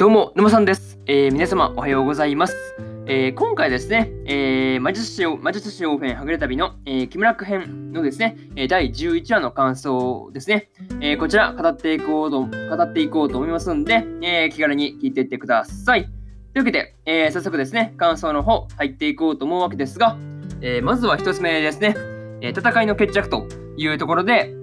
どうも、沼さんです。えー皆様、おはようございます。えー今回ですね、えー魔術師を魔術師オフェンはぐれ旅の、えー木村区編のですね、え第11話の感想ですね、えーこちら語っていこうと、語っていこうと思いますんで、えー気軽に聞いていってください。というわけで、えー早速ですね、感想の方入っていこうと思うわけですが、えーまずは一つ目ですね、えー戦いの決着というところで、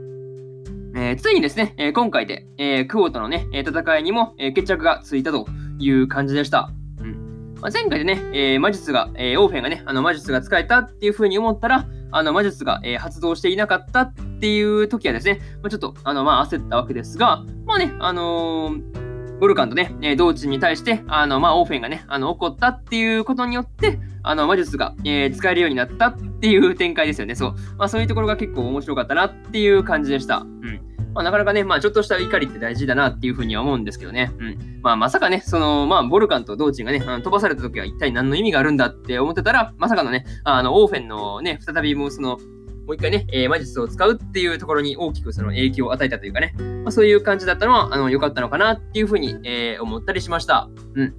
えーついにですね、えー今回で、えークオとのね、戦いにも、え決着がついたという感じでした。うんまあ、前回でね、え魔術が、えオーフェンがね、あの魔術が使えたっていう風に思ったら、あの魔術が、え発動していなかったっていう時はですね、まあ、ちょっとあの、まあ、焦ったわけですが、まあね、あのーボルカンとね、えー道珍に対して、あの、まあ、オーフェンがね、あの、怒ったっていうことによって、あの、魔術が、えー使えるようになったっていう展開ですよね。そう。まあ、そういうところが結構面白かったなっていう感じでした。うん。まあ、なかなかね、まあ、ちょっとした怒りって大事だなっていうふうには思うんですけどね。うん。まあ、まさかね、その、まあ、ボルカンと道珍がね、あの飛ばされた時は一体何の意味があるんだって思ってたら、まさかのね、あの、オーフェンのね、再びもうその、もう一回ね、えー魔術を使うっていうところに大きくその影響を与えたというかね、まあ、そういう感じだったのは、あの、良かったのかなっていうふうに、えー思ったりしました。うん。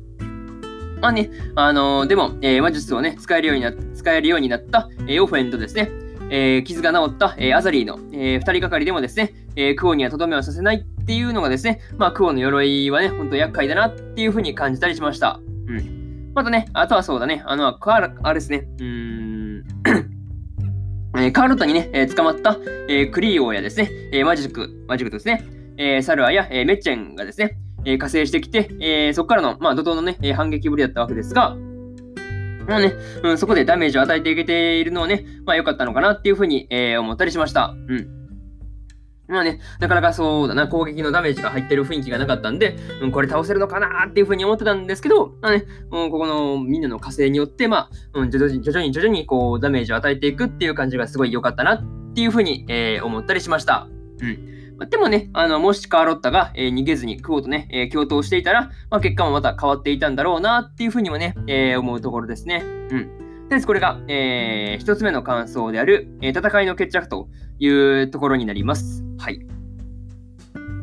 まあね、あのでも、えー魔術をね、使えるようにな使えるようになった、えーオフェンとですね、えー傷が治った、えーアザリーの、えー二人がかりでもですね、えークオにはとどめをさせないっていうのがですね、まあ、クオの鎧はね、ほんと厄介だなっていうふうに感じたりしました。うん。またね、あとはそうだね、あの、あれですね、うーん、えーカーロッタにね、えー捕まった、えークリーオーやですね、えーマジック、マジックとですね、えーサルアや、えーメッチェンがですね、えー加勢してきて、えーそこからの、まあ、怒涛のね、えー反撃ぶりだったわけですが、まあね、うん、そこでダメージを与えていけているのはね、まあ良かったのかなっていうふうに、えー思ったりしました。うん。まあね、なかなかそうだな、攻撃のダメージが入ってる雰囲気がなかったんで、うん、これ倒せるのかなっていうふうに思ってたんですけど、まあね、う、ここのみんなの火星によって、まあ、うん、徐々に徐々に徐々にこうダメージを与えていくっていう感じがすごい良かったなっていうふうに、えー思ったりしました。うん。まあでもね、あの、もしカーロッタが、えー逃げずにクオとね、えー共闘していたら、まあ、結果もまた変わっていたんだろうなっていうふうにもね、え思うところですね。うん。で、これが、えー一つ目の感想である、えー戦いの決着というところになります。はい。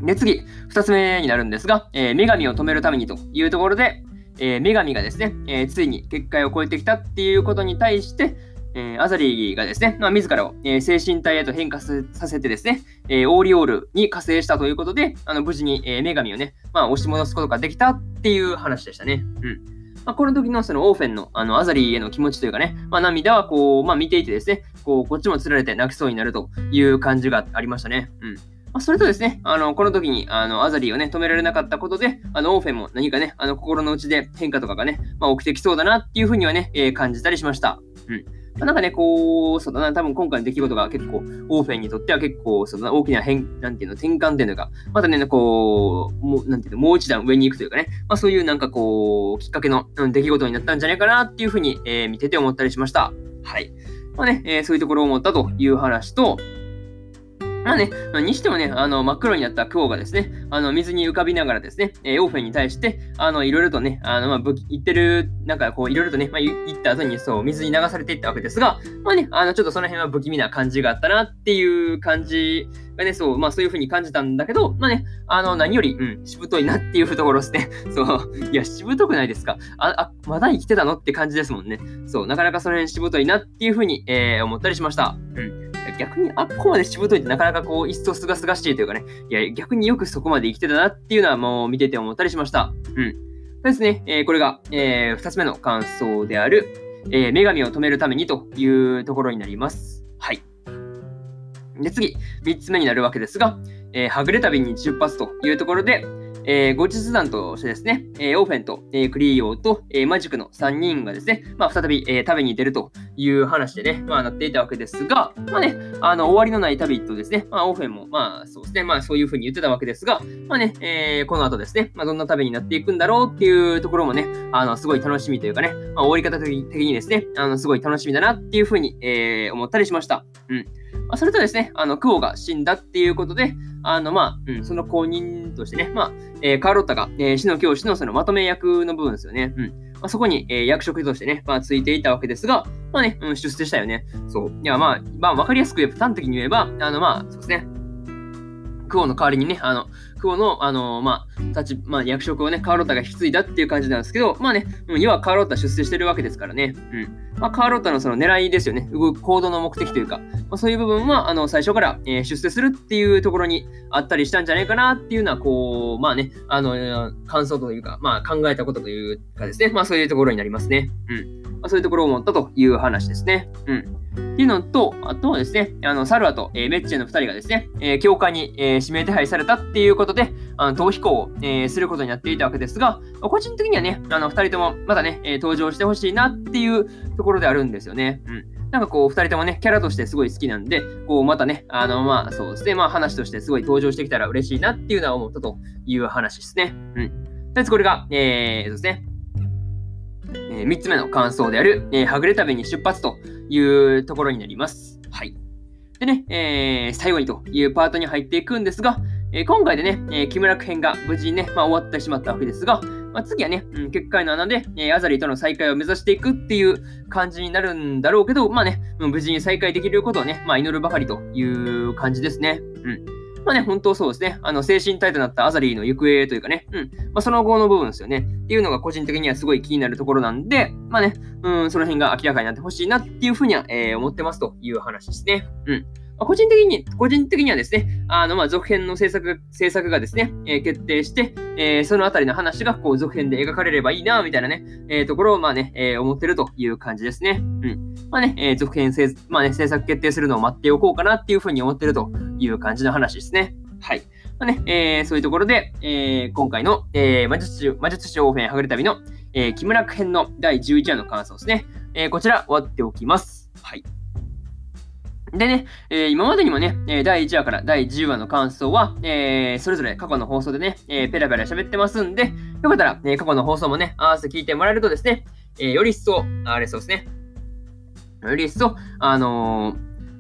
で、次、二つ目になるんですが、えー女神を止めるためにというところで、えー女神がですね、えーついに結界を超えてきたっていうことに対して、えーアザリーがですね、まあ、自らを、えー精神体へと変化させてですね、えーオーリオールに加勢したということで、あの無事に、え女神をね、まあ、押し戻すことができたっていう話でしたね。うん。まあ、この時のそのオーフェンのあのアザリーへの気持ちというかね、まあ、涙はこう、まあ、見ていてですね、こうこっちもつられて泣きそうになるという感じがありましたね。うん。ま、それとですね、あの、この時に、あの、アザリーをね、止められなかったことで、あの、オーフェンも何かね、あの、心の内で変化とかがね、まあ、起きてきそうだなっていうふうにはね、えー感じたりしました。うん。なんかね、こう、そうだな、多分今回の出来事が結構、オーフェンにとっては結構、そうだな、大きな変、なんていうの、転換っていうのが、またね、こう、もう、なんていうの、もう一段上に行くというかね、まあそういうなんかこう、きっかけの、うん、出来事になったんじゃないかなっていうふうに、えー見てて思ったりしました。はい。まあね、えーそういうところを思ったという話と、まあね、にしてもね、あの、真っ黒になったクオがですね、あの、水に浮かびながらですね、えーオーフェンに対して、あの、いろいろとね、あの、まあ、ぶ言ってる、なんかこう、いろいろとね、まあ、言った後に、そう、水に流されていったわけですが、まあね、あの、ちょっとその辺は不気味な感じがあったなっていう感じがね、そう、まあ、そういう風に感じたんだけど、まあね、あの、何より、うん、しぶといなっていうところですね。そう、いや、しぶとくないですかあ、あ、まだ生きてたのって感じですもんね。そう、なかなかその辺しぶといなっていう風に、えー思ったりしました。うん。逆にあっこまでしぶといってなかなかこう、一層すがすがしいというかね、いや、逆によくそこまで生きてたなっていうのはもう見てて思ったりしました。うん。ですね、えーこれが、えー二つ目の感想である、えー女神を止めるためにというところになります。はい。で、次、三つ目になるわけですが、えーはぐれ旅に出発というところで、えー後日談としてですね、えーオーフェンと、えークリーオーと、えーマジックの3人がですね、まあ、再び、えー旅に出るという話でね、まあ、なっていたわけですが、まあね、あの、終わりのない旅とですね、まあ、オーフェンも、まあ、そうですね、まあ、そういうふうに言ってたわけですが、まあね、えーこの後ですね、まあ、どんな旅になっていくんだろうっていうところもね、あの、すごい楽しみというかね、まあ、終わり方的にですね、あの、すごい楽しみだなっていうふうに、えー思ったりしました。うん。まあ、それとですね、あの、クオが死んだっていうことで、あの、まあ、うん、その後任としてね、まあ、えーカーロッタが、えー死の教師のそのまとめ役の部分ですよね。うん。まあ、そこに、えー役職としてね、まあ、ついていたわけですが、まあね、うん、出世したよね。そう。いや、まあ、まあ、わかりやすく言えば、端的に言えば、あの、まあ、そうですね。クオの代わりにね、あの、ク方の、あのまあ、立ち、まあ、役職をね、カーロッタが引き継いだっていう感じなんですけど、まあね、うん、要はカーロッタ出世してるわけですからね。うん。まあ、カーロッタのその狙いですよね。動く行動の目的というか、まあ、そういう部分は、あの、最初から、えー、出世するっていうところにあったりしたんじゃないかなっていうのは、こう、まあね、あの、感想というか、まあ、考えたことというかですね、まあ、そういうところになりますね。うん。まあ、そういうところを思ったという話ですね。うん。っていうのと、あとはですね、あのサルアと、えー、メッチェの2人がですね、えー、教会に、えー、指名手配されたっていうことで、あの逃避行を、えー、することになっていたわけですが、個人的にはね、あの2人ともまたね、えー、登場してほしいなっていうところであるんですよね。うん。なんかこう、2人ともね、キャラとしてすごい好きなんで、こう、またね、あの、まあ、そうですね、まあ、話としてすごい登場してきたら嬉しいなっていうのは思ったという話ですね。うん。とりあえずこれが、えー、そうですね、えー、3つ目の感想である、えー、はぐれ旅に出発というところになります。はい。でね、えー、最後にというパートに入っていくんですが、えー、今回でね、えー、木村編が無事にね、まあ、終わってしまったわけですが、まあ、次はね、うん、結界の穴で、えー、アザリーとの再会を目指していくっていう感じになるんだろうけど、まあね、無事に再会できることをね、まあ、祈るばかりという感じですね。うん。まあね、本当そうですね。あの、精神体となったアザリーの行方というかね、うん。まあ、その後の部分ですよね。っていうのが個人的にはすごい気になるところなんで、まあね、うん、その辺が明らかになってほしいなっていうふうには、えー、思ってますという話ですね。うん。個人的に、個人的にはですね、あの、ま、続編の制作、制作がですね、えー、決定して、えー、そのあたりの話が、こう、続編で描かれればいいな、みたいなね、えー、ところを、まあね、えー、思ってるという感じですね。うん。まあね、えー、続編制、まあね、制作決定するのを待っておこうかなっていうふうに思ってるという感じの話ですね。はい。まあね、えー、そういうところで、えー、今回の、えー、魔術師、魔術師オーフェンはぐれ旅の、えー、木村編の第11話の感想ですね。えー、こちら終わっておきます。はい。でね、えー、今までにもね、第1話から第10話の感想は、えー、それぞれ過去の放送でね、えー、ペラペラ喋ってますんで、よかったら、え過去の放送もね、合わせて聞いてもらえるとですね、えより一層、あれそうですね、より一層、あの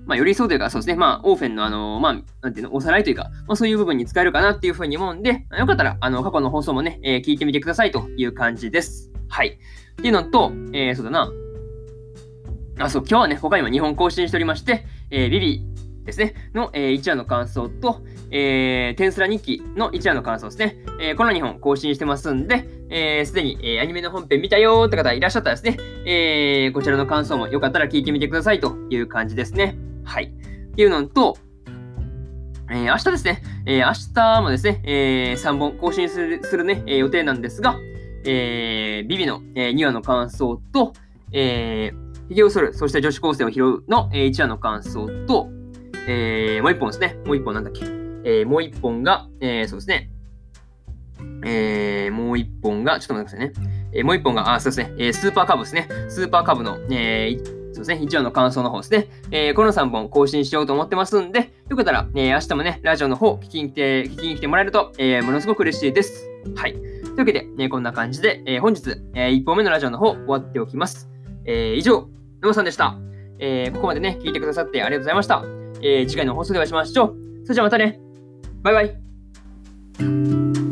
まあ、より一層というか、そうですね、まあ、オーフェンの、あのまあ、なんていうの、おさらいというか、まあ、そういう部分に使えるかなっていうふうに思うんで、よかったら、あの、過去の放送もね、え聞いてみてくださいという感じです。はい。っていうのと、えそうだな、あ、そう、今日はね、他にも2本更新しておりまして、えー、ビビですね、の、えー、1話の感想と、えー、テンスラ日記の1話の感想ですね。えー、この2本更新してますんで、す、えー、で、に、えー、アニメの本編見たよーって方いらっしゃったらですね、えー、こちらの感想もよかったら聞いてみてくださいという感じですね。はい。っていうのと、えー、明日ですね、えー、明日もですね、えー、3本更新するするね、えー、予定なんですが、えー、ビビの、えー、2話の感想と、えー、髭を剃る、そして女子高生を拾うの、えー、1話の感想と、えー、もう1本ですね。もう1本なんだっけ？えー、もう1本が、えー、そうですね。えー、もう1本が、ちょっと待ってくださいね。えー、もう1本が、あ、そうですね。えー、スーパーカブですね。スーパーカブの、えー、そうですね、1話の感想の方ですね。えー、この3本更新しようと思ってますんで、よかったら、えー、明日もね、ラジオの方聞きに来て、聞きに来てもらえると、えー、ものすごく嬉しいです。はい。というわけで、ね、こんな感じで、えー、本日、えー、1本目のラジオの方終わっておきます。えー、以上、野さんでした。えー、ここまでね、聞いてくださってありがとうございました。えー、次回の放送でお会いしましょう。それじゃあまたね。バイバイ。